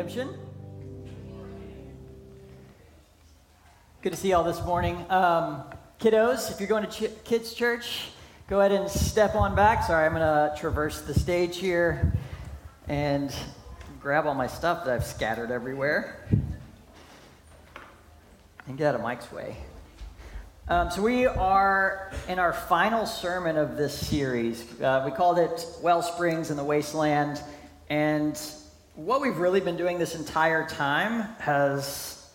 Redemption. Good to see y'all this morning. Um, kiddos, if you're going to ch- kids' church, go ahead and step on back. Sorry, I'm going to traverse the stage here and grab all my stuff that I've scattered everywhere and get out of Mike's way. Um, so, we are in our final sermon of this series. Uh, we called it Wellsprings in the Wasteland. And what we've really been doing this entire time has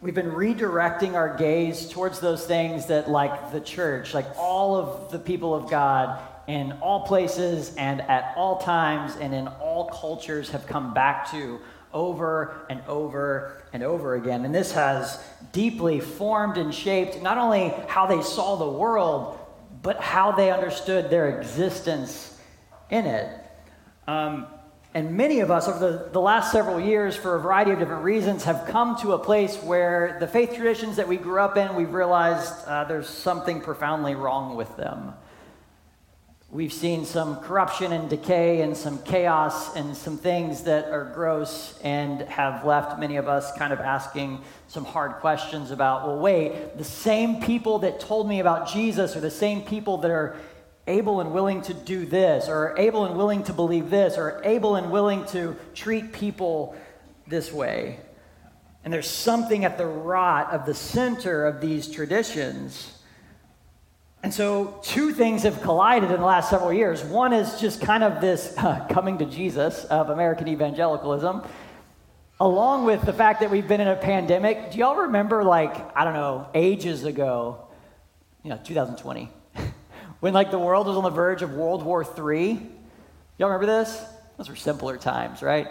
we've been redirecting our gaze towards those things that like the church like all of the people of god in all places and at all times and in all cultures have come back to over and over and over again. And this has deeply formed and shaped not only how they saw the world but how they understood their existence in it. Um, and many of us, over the, the last several years, for a variety of different reasons, have come to a place where the faith traditions that we grew up in, we've realized uh, there's something profoundly wrong with them. We've seen some corruption and decay and some chaos and some things that are gross and have left many of us kind of asking some hard questions about well, wait, the same people that told me about Jesus are the same people that are able and willing to do this, or able and willing to believe this, or able and willing to treat people this way. And there's something at the rot of the center of these traditions. And so, two things have collided in the last several years. One is just kind of this uh, coming to Jesus of American evangelicalism, along with the fact that we've been in a pandemic. Do y'all remember, like, I don't know, ages ago, you know, 2020? When like the world was on the verge of World War III. Y'all remember this? Those were simpler times, right?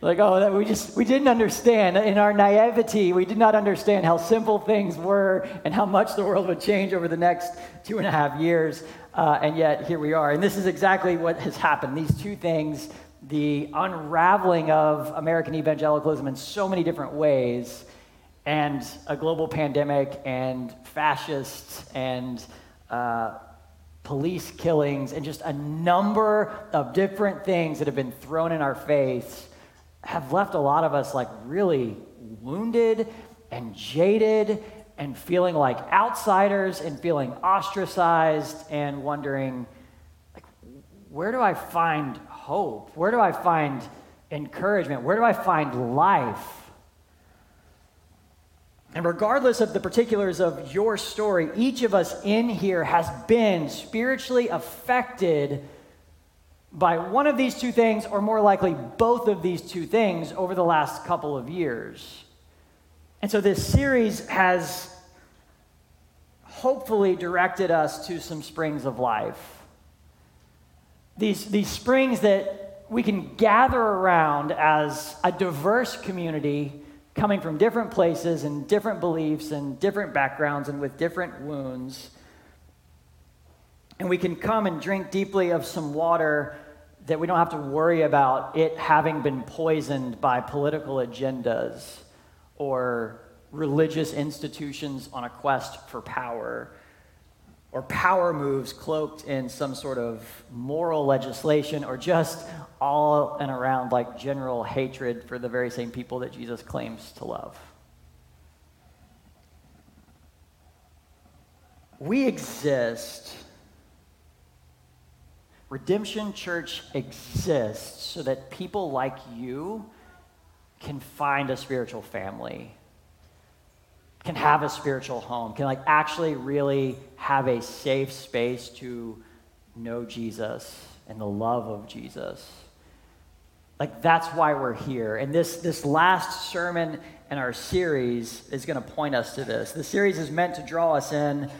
Like, oh, we just, we didn't understand. In our naivety, we did not understand how simple things were and how much the world would change over the next two and a half years. Uh, and yet, here we are. And this is exactly what has happened. These two things, the unraveling of American evangelicalism in so many different ways, and a global pandemic, and fascists, and uh, police killings, and just a number of different things that have been thrown in our face have left a lot of us like really wounded and jaded and feeling like outsiders and feeling ostracized and wondering like where do I find hope? Where do I find encouragement? Where do I find life? And regardless of the particulars of your story, each of us in here has been spiritually affected by one of these two things, or more likely, both of these two things over the last couple of years. And so this series has hopefully directed us to some springs of life. These, these springs that we can gather around as a diverse community coming from different places and different beliefs and different backgrounds and with different wounds. And we can come and drink deeply of some water that we don't have to worry about it having been poisoned by political agendas or religious institutions on a quest for power or power moves cloaked in some sort of moral legislation or just all and around like general hatred for the very same people that Jesus claims to love. We exist. Redemption Church exists so that people like you can find a spiritual family, can have a spiritual home, can like actually really have a safe space to know Jesus and the love of Jesus. Like that's why we're here. And this this last sermon in our series is going to point us to this. The series is meant to draw us in,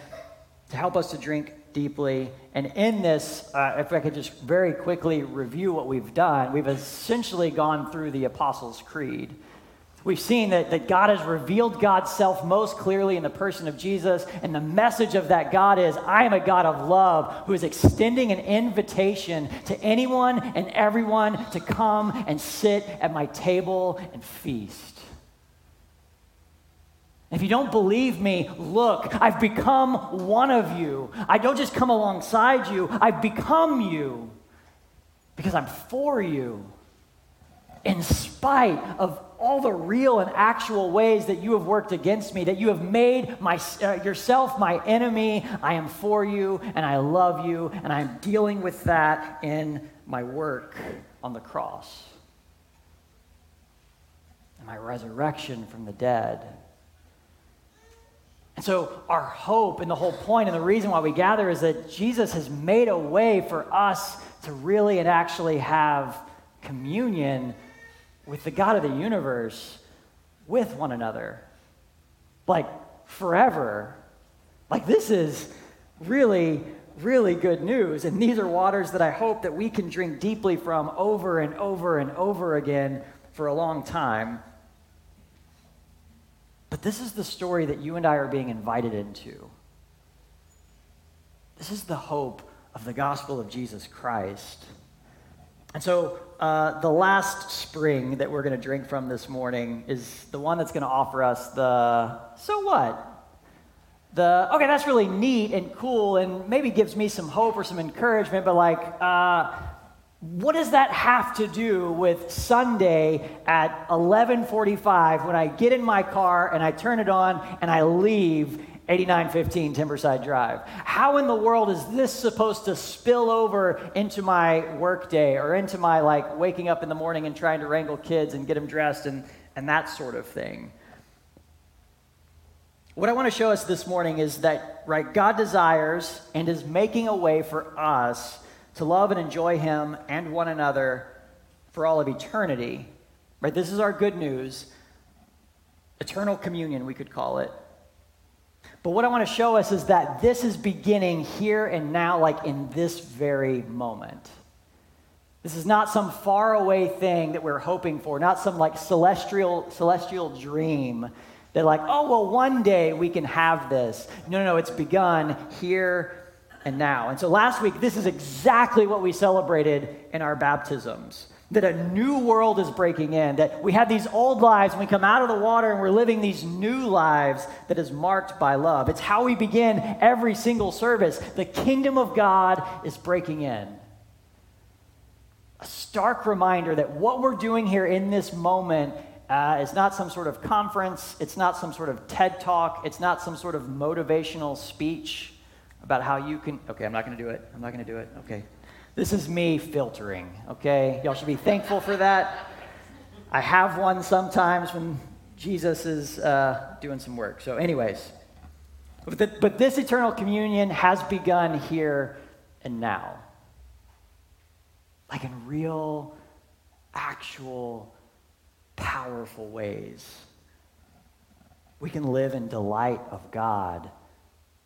to help us to drink deeply. And in this, uh, if I could just very quickly review what we've done, we've essentially gone through the Apostles' Creed. We've seen that, that God has revealed God's self most clearly in the person of Jesus, and the message of that God is I am a God of love who is extending an invitation to anyone and everyone to come and sit at my table and feast. If you don't believe me, look, I've become one of you. I don't just come alongside you, I've become you because I'm for you. In spite of all the real and actual ways that you have worked against me, that you have made my, uh, yourself my enemy, I am for you and I love you, and I'm dealing with that in my work on the cross and my resurrection from the dead. And so, our hope and the whole point and the reason why we gather is that Jesus has made a way for us to really and actually have communion with the God of the universe with one another. Like forever. Like, this is really, really good news. And these are waters that I hope that we can drink deeply from over and over and over again for a long time. But this is the story that you and I are being invited into. This is the hope of the gospel of Jesus Christ. And so, uh, the last spring that we're going to drink from this morning is the one that's going to offer us the so what? The okay, that's really neat and cool, and maybe gives me some hope or some encouragement, but like, uh, what does that have to do with Sunday at 11:45 when I get in my car and I turn it on and I leave 8915 Timberside Drive? How in the world is this supposed to spill over into my workday or into my like waking up in the morning and trying to wrangle kids and get them dressed and, and that sort of thing? What I want to show us this morning is that right God desires and is making a way for us to love and enjoy Him and one another for all of eternity. Right? This is our good news. Eternal communion, we could call it. But what I want to show us is that this is beginning here and now, like in this very moment. This is not some faraway thing that we're hoping for, not some like celestial, celestial dream that, like, oh, well, one day we can have this. No, no, no, it's begun here and now. And so last week, this is exactly what we celebrated in our baptisms that a new world is breaking in, that we have these old lives and we come out of the water and we're living these new lives that is marked by love. It's how we begin every single service. The kingdom of God is breaking in. A stark reminder that what we're doing here in this moment uh, is not some sort of conference, it's not some sort of TED talk, it's not some sort of motivational speech about how you can. Okay, I'm not going to do it. I'm not going to do it. Okay. This is me filtering, okay? Y'all should be thankful for that. I have one sometimes when Jesus is uh, doing some work. So, anyways, but, the, but this eternal communion has begun here and now. Like in real, actual, powerful ways. We can live in delight of God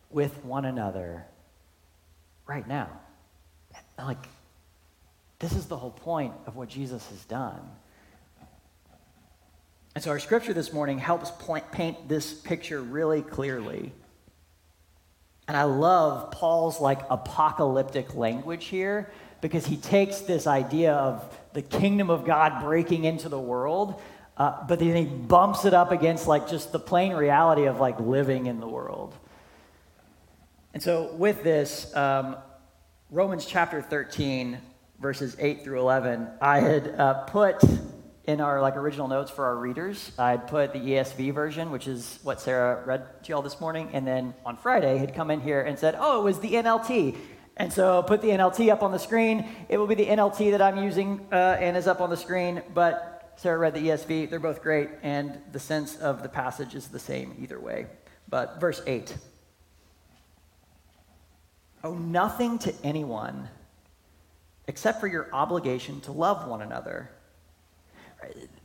with one another right now. Like, this is the whole point of what Jesus has done. And so, our scripture this morning helps paint this picture really clearly. And I love Paul's like apocalyptic language here because he takes this idea of the kingdom of God breaking into the world, uh, but then he bumps it up against like just the plain reality of like living in the world. And so, with this, um, Romans chapter 13, verses 8 through 11, I had uh, put in our like original notes for our readers, I had put the ESV version, which is what Sarah read to y'all this morning, and then on Friday had come in here and said, "Oh, it was the NLT." And so put the NLT up on the screen. It will be the NLT that I'm using uh, and is up on the screen. But Sarah read the ESV. They're both great, and the sense of the passage is the same either way. But verse 8 Owe nothing to anyone except for your obligation to love one another.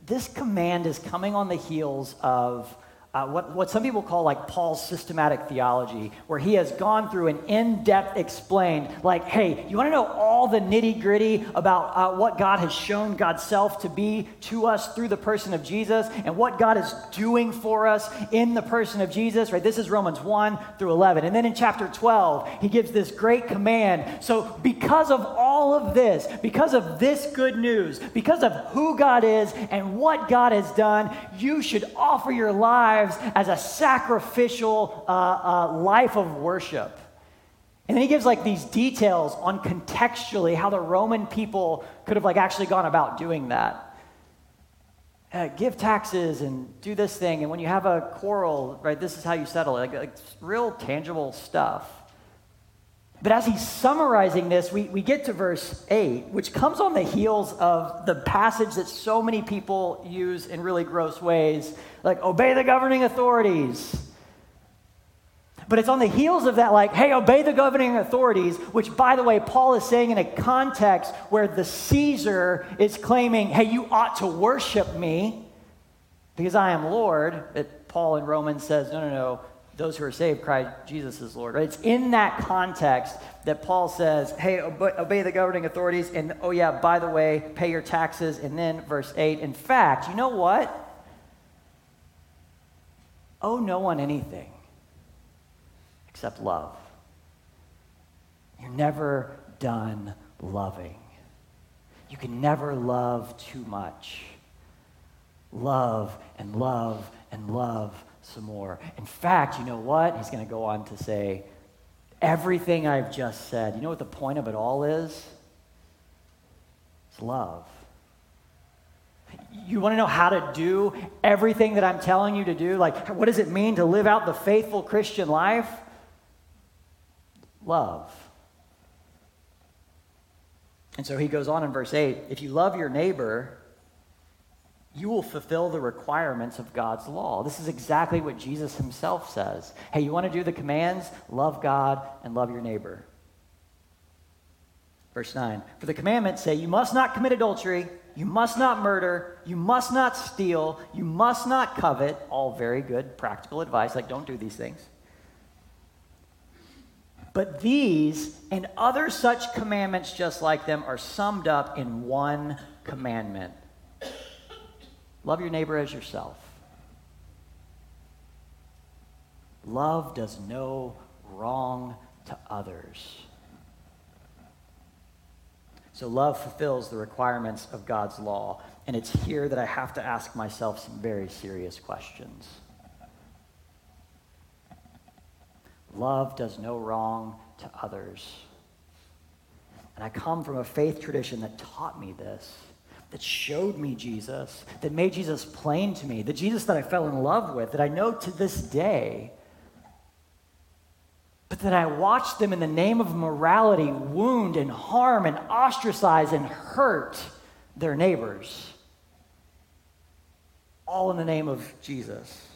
This command is coming on the heels of uh, what, what some people call like Paul's systematic theology, where he has gone through an in depth explained, like, hey, you want to know all the nitty gritty about uh, what God has shown God's self to be to us through the person of Jesus and what God is doing for us in the person of Jesus, right? This is Romans 1 through 11. And then in chapter 12, he gives this great command. So, because of all of this, because of this good news, because of who God is and what God has done, you should offer your lives lives as a sacrificial uh, uh, life of worship. And then he gives like these details on contextually how the Roman people could have like actually gone about doing that. Uh, give taxes and do this thing, and when you have a quarrel, right, this is how you settle it. Like, like real tangible stuff. But as he's summarizing this, we, we get to verse 8, which comes on the heels of the passage that so many people use in really gross ways, like obey the governing authorities. But it's on the heels of that, like, hey, obey the governing authorities, which, by the way, Paul is saying in a context where the Caesar is claiming, hey, you ought to worship me because I am Lord. That Paul in Romans says, no, no, no, those who are saved cry Jesus is Lord. Right? It's in that context that Paul says, hey, obey, obey, the governing authorities, and oh, yeah, by the way, pay your taxes. And then verse 8, in fact, you know what? Owe no one anything except love. You're never done loving. You can never love too much. Love and love and love some more. In fact, you know what? He's going to go on to say, everything I've just said, you know what the point of it all is? It's love. You want to know how to do everything that I'm telling you to do? Like, what does it mean to live out the faithful Christian life? Love. And so he goes on in verse 8 if you love your neighbor, you will fulfill the requirements of God's law. This is exactly what Jesus himself says. Hey, you want to do the commands? Love God and love your neighbor. Verse 9 For the commandments say, You must not commit adultery, you must not murder, you must not steal, you must not covet. All very good practical advice, like don't do these things. But these and other such commandments just like them are summed up in one commandment Love your neighbor as yourself. Love does no wrong to others. So, love fulfills the requirements of God's law. And it's here that I have to ask myself some very serious questions. Love does no wrong to others. And I come from a faith tradition that taught me this that showed me Jesus, that made Jesus plain to me, the Jesus that I fell in love with, that I know to this day, but that I watched them in the name of morality wound and harm and ostracize and hurt their neighbors. All in the name of Jesus.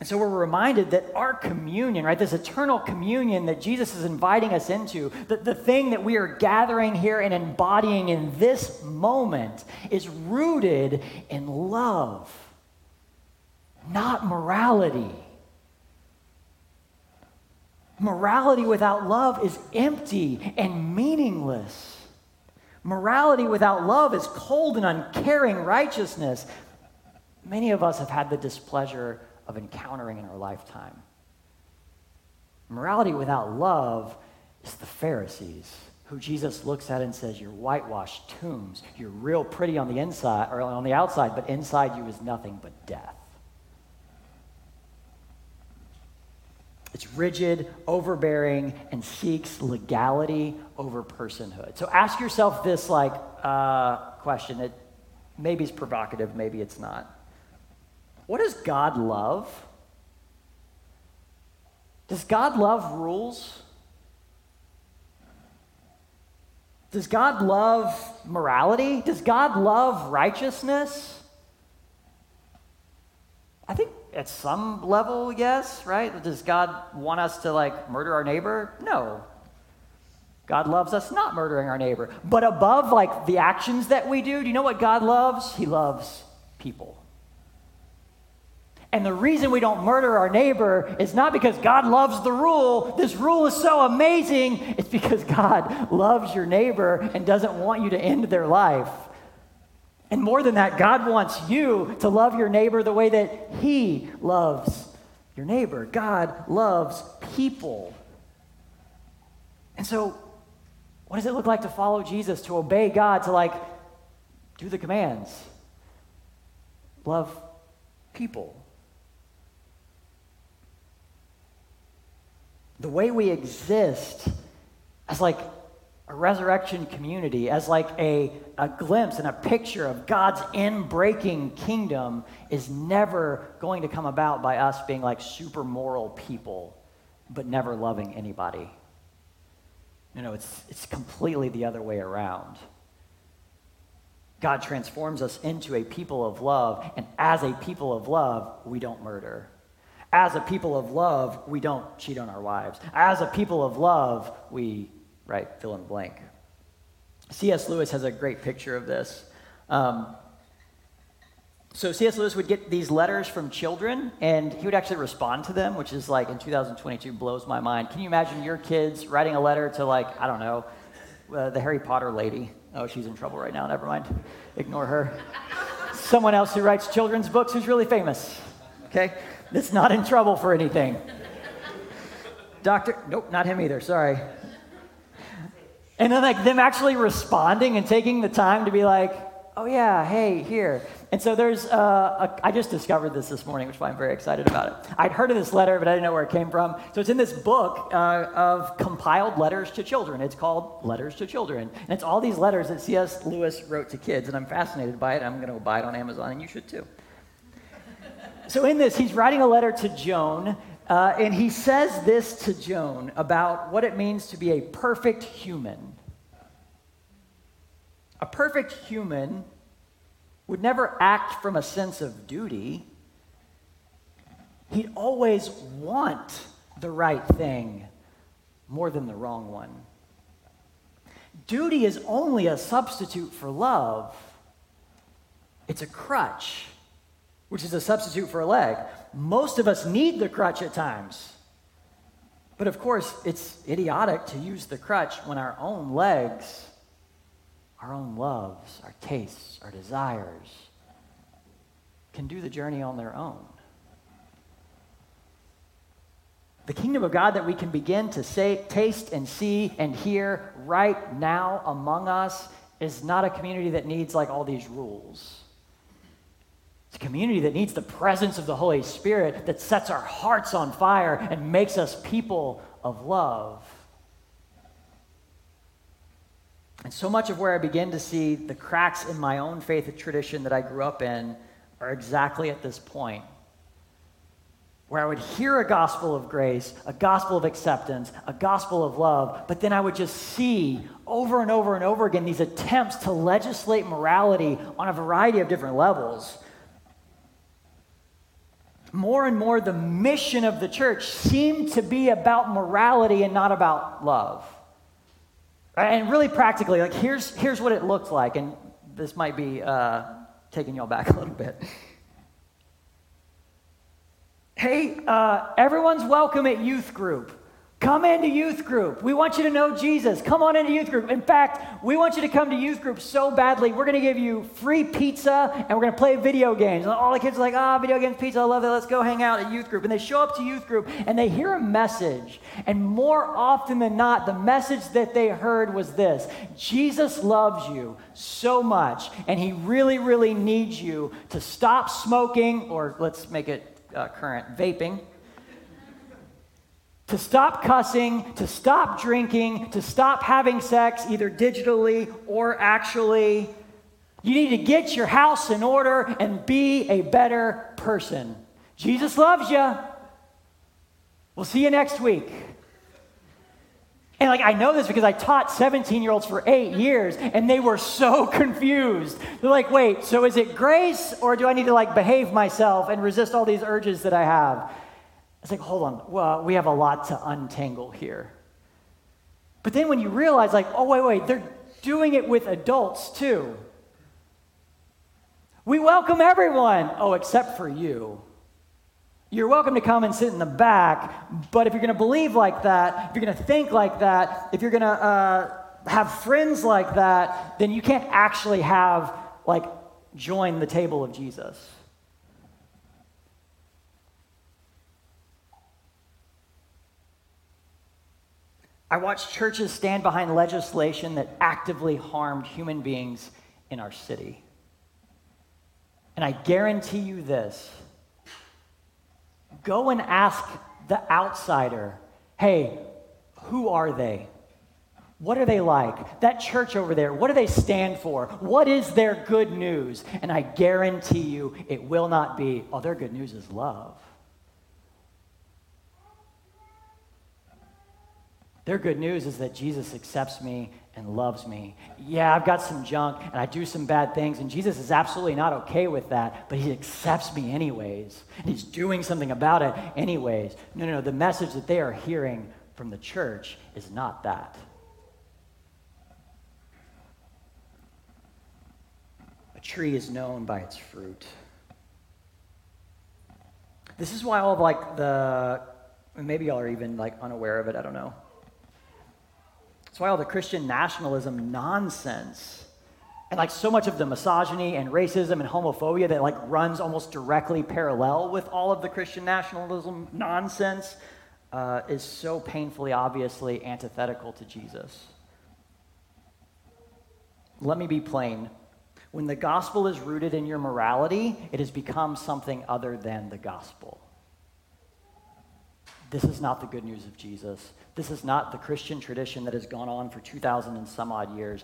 And so we're reminded that our communion, right, this eternal communion that Jesus is inviting us into, that the thing that we are gathering here and embodying in this moment is rooted in love, not morality. Morality without love is empty and meaningless. Morality without love is cold and uncaring righteousness. Many of us have had the displeasure of encountering in our lifetime. Morality without love is the Pharisees, who Jesus looks at and says, You're whitewashed tombs. You're real pretty on the inside or on the outside, but inside you is nothing but death. It's rigid, overbearing, and seeks legality over personhood. So ask yourself this like uh, question. It maybe it's provocative, maybe it's not. What does God love? Does God love rules? Does God love morality? Does God love righteousness? I think at some level, yes, right? Does God want us to like murder our neighbor? No. God loves us not murdering our neighbor. But above like the actions that we do, do you know what God loves? He loves people. And the reason we don't murder our neighbor is not because God loves the rule. This rule is so amazing. It's because God loves your neighbor and doesn't want you to end their life. And more than that, God wants you to love your neighbor the way that He loves your neighbor. God loves people. And so, what does it look like to follow Jesus, to obey God, to like do the commands? Love people. The way we exist as like a resurrection community as like a, a glimpse and a picture of God's in-breaking kingdom is never going to come about by us being like super moral people, but never loving anybody. You know, it's, it's completely the other way around. God transforms us into a people of love, and as a people of love, we don't murder. As a people of love, we don't cheat on our wives. As a people of love, we right? Fill in the blank. C.S. Lewis has a great picture of this. Um, so C.S. Lewis would get these letters from children, and he would actually respond to them, which is like in 2022 blows my mind. Can you imagine your kids writing a letter to like I don't know, uh, the Harry Potter lady? Oh, she's in trouble right now. Never mind. Ignore her. Someone else who writes children's books who's really famous. Okay, that's not in trouble for anything. Doctor, nope, not him either. Sorry. And then like them actually responding and taking the time to be like, oh yeah, hey, here. And so there's, uh, a, I just discovered this this morning, which is why I'm very excited about it. I'd heard of this letter, but I didn't know where it came from. So it's in this book uh, of compiled letters to children. It's called Letters to Children. And it's all these letters that C.S. Lewis wrote to kids. And I'm fascinated by it. I'm going to buy it on Amazon, and you should too. So in this, he's writing a letter to Joan, uh, and he says this to Joan about what it means to be a perfect human. A perfect human would never act from a sense of duty. He'd always want the right thing more than the wrong one. Duty is only a substitute for love, it's a crutch which is a substitute for a leg. Most of us need the crutch at times. But of course, it's idiotic to use the crutch when our own legs, our own loves, our tastes, our desires can do the journey on their own. The kingdom of God that we can begin to say, taste and see and hear right now among us is not a community that needs like all these rules. Community that needs the presence of the Holy Spirit that sets our hearts on fire and makes us people of love. And so much of where I begin to see the cracks in my own faith and tradition that I grew up in are exactly at this point. Where I would hear a gospel of grace, a gospel of acceptance, a gospel of love, but then I would just see over and over and over again these attempts to legislate morality on a variety of different levels more and more the mission of the church seemed to be about morality and not about love. And really practically, like here's, here's what it looked like, and this might be uh, taking y'all back a little bit. Hey, uh, everyone's welcome at youth group. Come into youth group. We want you to know Jesus. Come on into youth group. In fact, we want you to come to youth group so badly, we're going to give you free pizza and we're going to play video games. And all the kids are like, ah, oh, video games, pizza, I love it. Let's go hang out at youth group. And they show up to youth group and they hear a message. And more often than not, the message that they heard was this Jesus loves you so much, and he really, really needs you to stop smoking, or let's make it uh, current, vaping to stop cussing, to stop drinking, to stop having sex, either digitally or actually. You need to get your house in order and be a better person. Jesus loves you. We'll see you next week. And like I know this because I taught 17 year olds for eight years and they were so confused. They're like, wait, so is it grace or do I need to like behave myself and resist all these urges that I have? It's like, hold on, well, we have a lot to untangle here. But then when you realize, like, oh, wait, wait, they're doing it with adults too. We welcome everyone, oh, except for you. You're welcome to come and sit in the back, but if you're going to believe like that, if you're going to think like that, if you're going to uh, have friends like that, then you can't actually have, like, join the table of Jesus. I watched churches stand behind legislation that actively harmed human beings in our city. And I guarantee you this go and ask the outsider, hey, who are they? What are they like? That church over there, what do they stand for? What is their good news? And I guarantee you it will not be, oh, their good news is love. Their good news is that Jesus accepts me and loves me. Yeah, I've got some junk and I do some bad things, and Jesus is absolutely not okay with that, but he accepts me anyways. And he's doing something about it anyways. No, no, no. The message that they are hearing from the church is not that. A tree is known by its fruit. This is why all of like the maybe y'all are even like unaware of it, I don't know. That's why all the Christian nationalism nonsense and like so much of the misogyny and racism and homophobia that like runs almost directly parallel with all of the Christian nationalism nonsense uh, is so painfully obviously antithetical to Jesus. Let me be plain. When the gospel is rooted in your morality, it has become something other than the gospel. This is not the good news of Jesus. This is not the Christian tradition that has gone on for 2,000 and some odd years.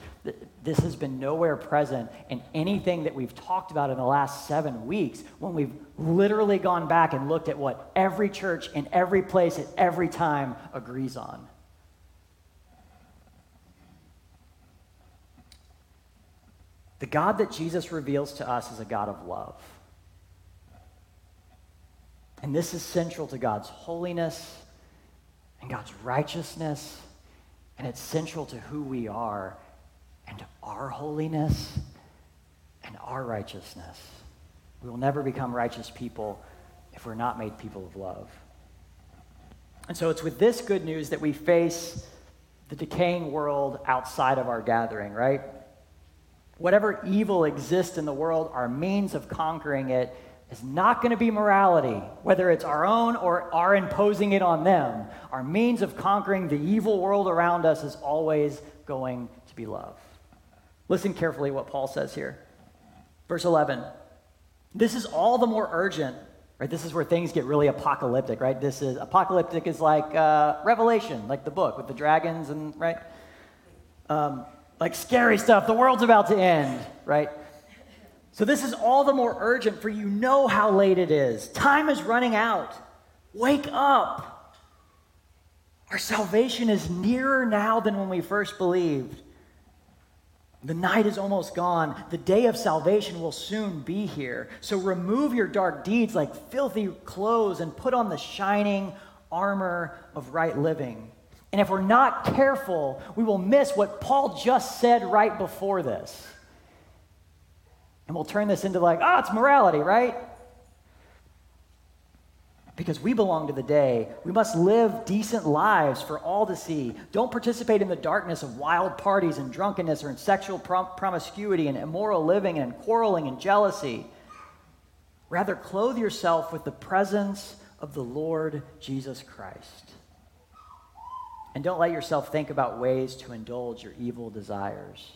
This has been nowhere present in anything that we've talked about in the last seven weeks when we've literally gone back and looked at what every church in every place at every time agrees on. The God that Jesus reveals to us is a God of love. And this is central to God's holiness and God's righteousness, and it's central to who we are and our holiness and our righteousness. We will never become righteous people if we're not made people of love. And so it's with this good news that we face the decaying world outside of our gathering, right? Whatever evil exists in the world, our means of conquering it is not going to be morality, whether it's our own or our imposing it on them. Our means of conquering the evil world around us is always going to be love. Listen carefully what Paul says here. Verse 11. This is all the more urgent, right? This is where things get really apocalyptic, right? This is apocalyptic is like uh, Revelation, like the book with the dragons and right, um, like scary stuff. The world's about to end, right? So, this is all the more urgent for you know how late it is. Time is running out. Wake up. Our salvation is nearer now than when we first believed. The night is almost gone. The day of salvation will soon be here. So remove your dark deeds like filthy clothes and put on the shining armor of right living. And if we're not careful, we will miss what Paul just said right before this. And we'll turn this into like, oh, it's morality, right? Because we belong to the day. We must live decent lives for all to see. Don't participate in the darkness of wild parties and drunkenness or in sexual prom- promiscuity and immoral living and quarreling and jealousy. Rather, clothe yourself with the presence of the Lord Jesus Christ. And don't let yourself think about ways to indulge your evil desires.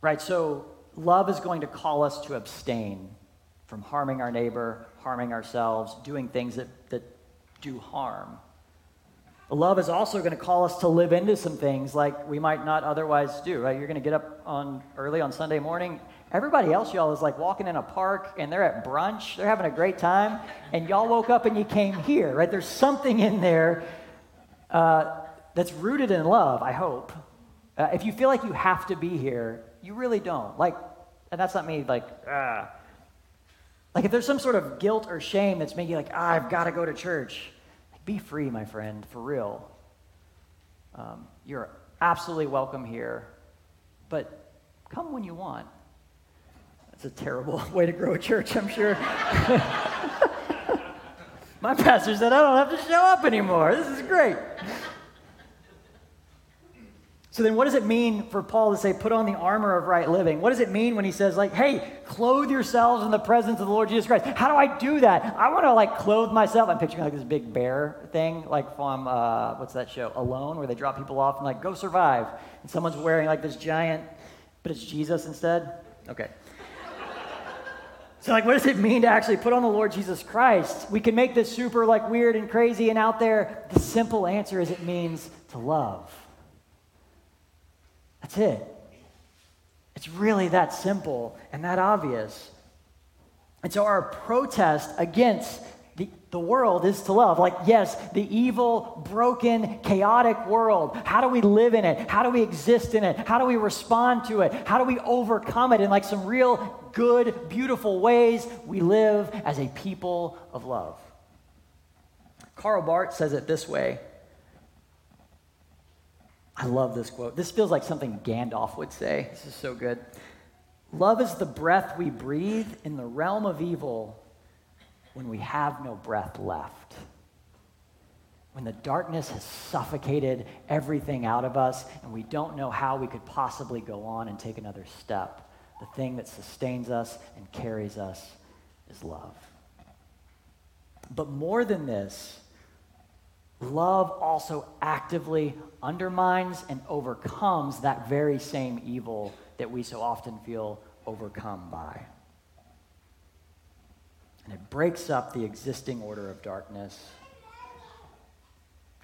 Right? So, love is going to call us to abstain from harming our neighbor, harming ourselves, doing things that, that do harm. Love is also going to call us to live into some things like we might not otherwise do, right? You're going to get up on early on Sunday morning. Everybody else, y'all, is like walking in a park and they're at brunch. They're having a great time. And y'all woke up and you came here, right? There's something in there uh, that's rooted in love, I hope. Uh, if you feel like you have to be here, you really don't. Like, and that's not me, like, ah. Like, if there's some sort of guilt or shame that's making you like, ah, I've got to go to church, like, be free, my friend, for real. Um, you're absolutely welcome here, but come when you want. That's a terrible way to grow a church, I'm sure. My pastor said, I don't have to show up anymore. This is great. So then what does it mean for Paul to say, put on the armor of right living? What does it mean when he says, like, hey, clothe yourselves in the presence of the Lord Jesus Christ? How do I do that? I want to like clothe myself. I'm picturing like this big bear thing, like from uh, what's that show? Alone, where they drop people off and like go survive. And someone's wearing like this giant, but it's Jesus instead. Okay. So, like, what does it mean to actually put on the Lord Jesus Christ? We can make this super, like, weird and crazy and out there. The simple answer is it means to love. That's it. It's really that simple and that obvious. And so, our protest against the, the world is to love. Like, yes, the evil, broken, chaotic world. How do we live in it? How do we exist in it? How do we respond to it? How do we overcome it in like some real good, beautiful ways? We live as a people of love. Karl Barth says it this way. I love this quote. This feels like something Gandalf would say. This is so good. Love is the breath we breathe in the realm of evil when we have no breath left. When the darkness has suffocated everything out of us and we don't know how we could possibly go on and take another step, the thing that sustains us and carries us is love. But more than this, love also actively undermines and overcomes that very same evil that we so often feel overcome by and it breaks up the existing order of darkness.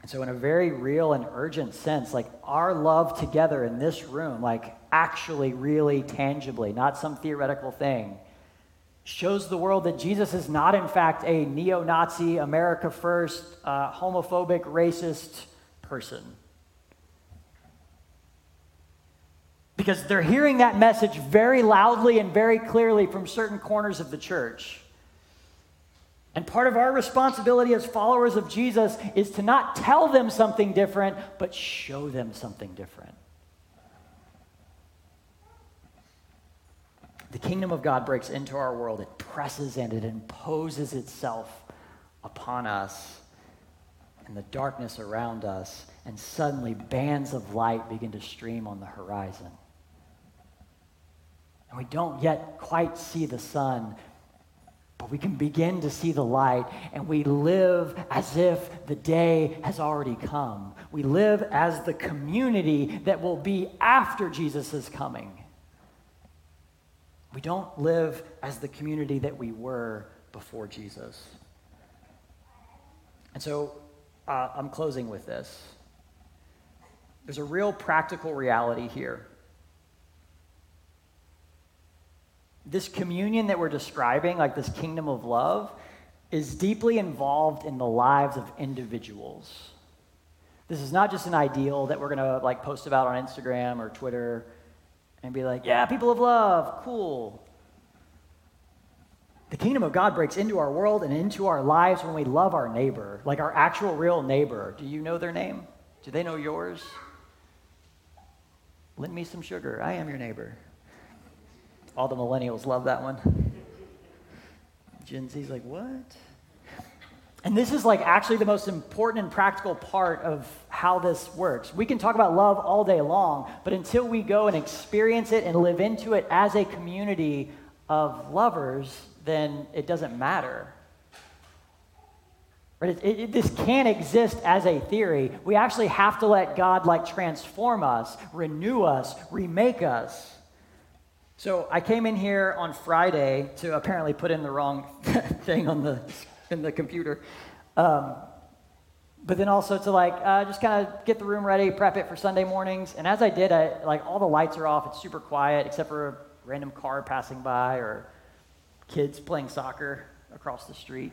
And so, in a very real and urgent sense, like our love together in this room, like actually, really tangibly, not some theoretical thing, shows the world that Jesus is not, in fact, a neo Nazi, America first, uh, homophobic, racist person. Because they're hearing that message very loudly and very clearly from certain corners of the church. And part of our responsibility as followers of Jesus is to not tell them something different, but show them something different. The kingdom of God breaks into our world, it presses and it imposes itself upon us and the darkness around us, and suddenly bands of light begin to stream on the horizon. And we don't yet quite see the sun, but we can begin to see the light and we live as if the day has already come. We live as the community that will be after Jesus' coming. We don't live as the community that we were before Jesus. And so uh, I'm closing with this. There's a real practical reality here. this communion that we're describing, like this kingdom of love, is deeply involved in the lives of individuals. This is not just an ideal that we're going to like post about on Instagram or Twitter and be like, yeah, people of love, cool. The kingdom of God breaks into our world and into our lives when we love our neighbor, like our actual real neighbor. Do you know their name? Do they know yours? Lend me some sugar. I am your neighbor. All the millennials love that one. Gen Z's like, what? And this is like actually the most important and practical part of how this works. We can talk about love all day long, but until we go and experience it and live into it as a community of lovers, then it doesn't matter. Right? It, it, this can't exist as a theory. We actually have to let God like transform us, renew us, remake us. So I came in here on Friday to apparently put in the wrong thing on the in the computer, um, but then also to like uh, just kind of get the room ready, prep it for Sunday mornings. And as I did, I like all the lights are off. It's super quiet except for a random car passing by or kids playing soccer across the street.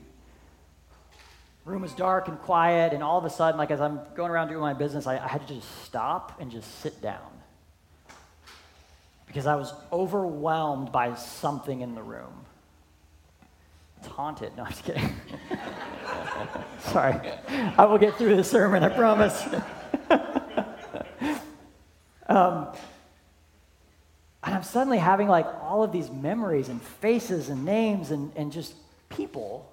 room was dark and quiet, and all of a sudden, like as I'm going around doing my business, I, I had to just stop and just sit down because I was overwhelmed by something in the room. It's haunted. No, I'm just kidding. Sorry. I will get through the sermon, I promise. um, and I'm suddenly having like all of these memories and faces and names and, and just people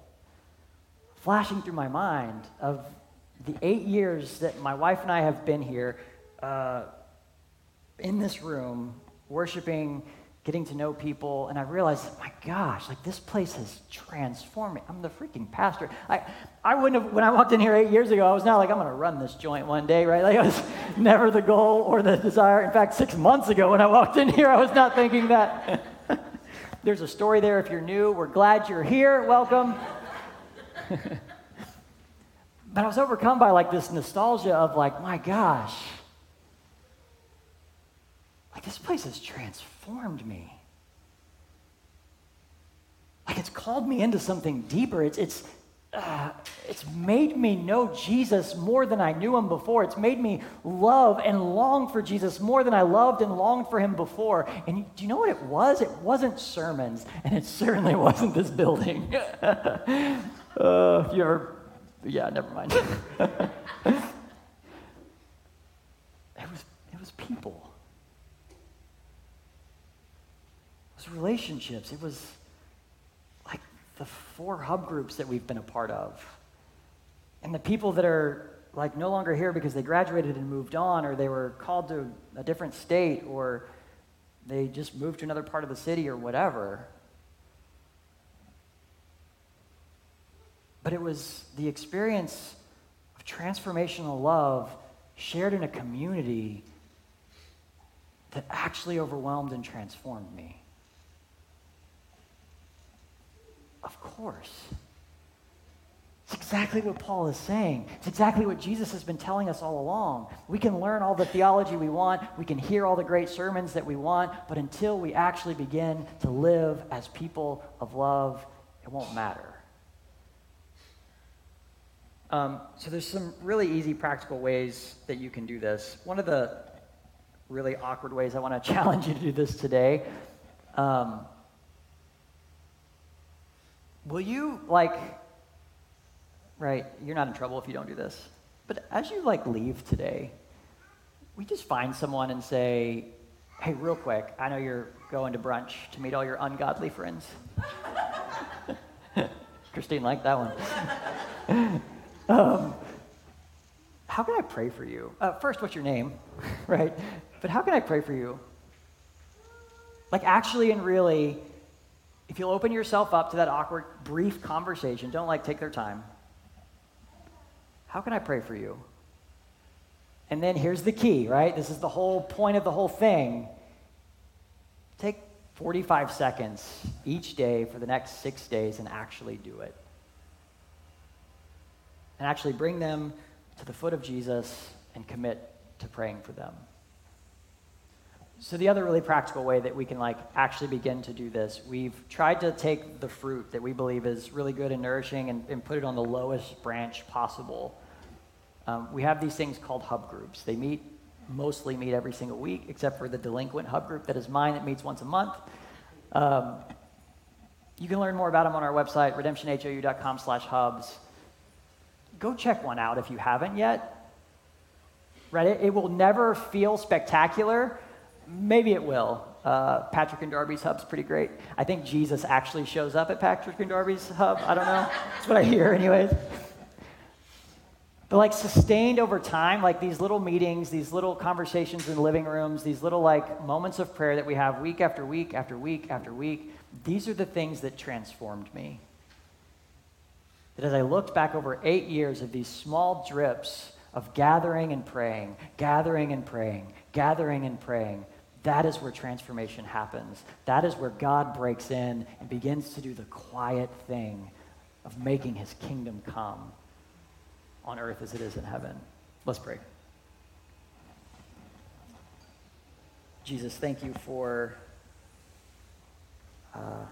flashing through my mind of the eight years that my wife and I have been here uh, in this room, worshiping, getting to know people, and I realized, my gosh, like this place has transformed me. I'm the freaking pastor. I, I wouldn't have, when I walked in here eight years ago, I was not like, I'm going to run this joint one day, right? Like, it was never the goal or the desire. In fact, six months ago when I walked in here, I was not thinking that. There's a story there if you're new. We're glad you're here. Welcome. but I was overcome by like this nostalgia of like, my gosh, like this place has transformed me. Like it's called me into something deeper. It's, it's, uh, it's made me know Jesus more than I knew him before. It's made me love and long for Jesus more than I loved and longed for him before. And do you know what it was? It wasn't sermons, and it certainly wasn't this building. Uh, if you ever, yeah, never mind. it was, it was people. It was relationships. It was like the four hub groups that we've been a part of. And the people that are like no longer here because they graduated and moved on, or they were called to a different state, or they just moved to another part of the city, or whatever. but it was the experience of transformational love shared in a community that actually overwhelmed and transformed me. Of course. It's exactly what Paul is saying. It's exactly what Jesus has been telling us all along. We can learn all the theology we want, we can hear all the great sermons that we want, but until we actually begin to live as people of love, it won't matter. Um, so there's some really easy practical ways that you can do this. One of the really awkward ways I want to challenge you to do this today. Um, will you like, right? You're not in trouble if you don't do this. But as you like leave today, we just find someone and say, "Hey, real quick, I know you're going to brunch to meet all your ungodly friends." Christine liked that one. Um, how can I pray for you? Uh, first, what's your name, right? But how can I pray for you? Like, actually and really, if you'll open yourself up to that awkward, brief conversation, don't like take their time. How can I pray for you? And then here's the key, right? This is the whole point of the whole thing. Take 45 seconds each day for the next six days and actually do it and actually bring them to the foot of Jesus and commit to praying for them. So the other really practical way that we can like actually begin to do this, we've tried to take the fruit that we believe is really good and nourishing and, and put it on the lowest branch possible. Um, we have these things called hub groups. They meet, mostly meet every single week, except for the delinquent hub group that is mine that meets once a month. Um, you can learn more about them on our website, redemptionhou.com slash hubs go check one out if you haven't yet. Right? It, it will never feel spectacular. Maybe it will. Uh, Patrick and Darby's hub's pretty great. I think Jesus actually shows up at Patrick and Darby's hub. I don't know. That's what I hear, anyways. But like sustained over time, like these little meetings, these little conversations in living rooms, these little like moments of prayer that we have week after week after week after week, these are the things that transformed me that as I looked back over eight years of these small drips of gathering and praying, gathering and praying, gathering and praying, that is where transformation happens. That is where God breaks in and begins to do the quiet thing of making his kingdom come on earth as it is in heaven. Let's pray. Jesus, thank you for, uh,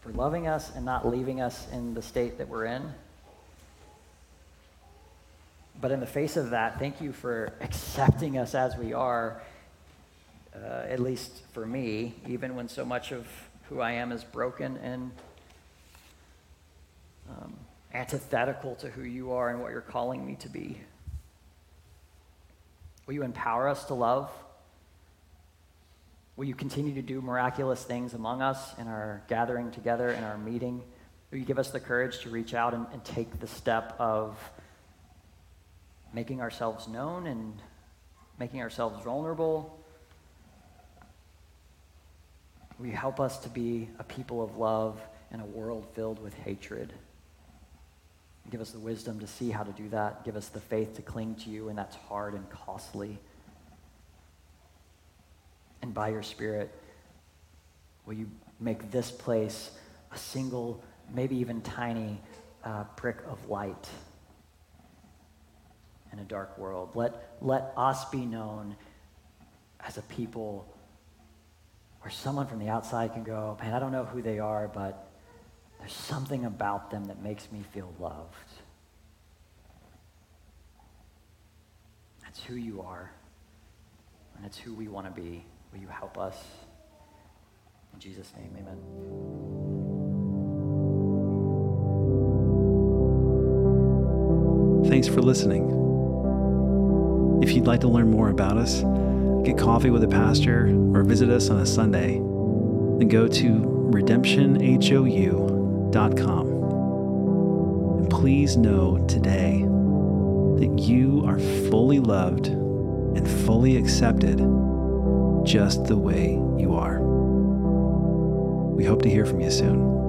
for loving us and not leaving us in the state that we're in. but in the face of that, thank you for accepting us as we are, uh, at least for me, even when so much of who I am is broken and um, antithetical to who you are and what you're calling me to be. Will you empower us to love? Will you continue to do miraculous things among us in our gathering together, in our meeting? Will you give us the courage to reach out and, and take the step of making ourselves known and making ourselves vulnerable? Will you help us to be a people of love in a world filled with hatred? Give us the wisdom to see how to do that. Give us the faith to cling to you, and that's hard and costly. And by your Spirit, will you make this place a single, maybe even tiny uh, prick of light in a dark world? Let, let us be known as a people where someone from the outside can go, man, I don't know who they are, but there's something about them that makes me feel loved. That's who you are, and it's who we want to be. Will you help us? In Jesus' name, amen. Thanks for listening. If you'd like to learn more about us, get coffee with a pastor, or visit us on a Sunday, then go to redemptionhou.com and please know today that you are fully loved and fully accepted just the way you are. We hope to hear from you soon.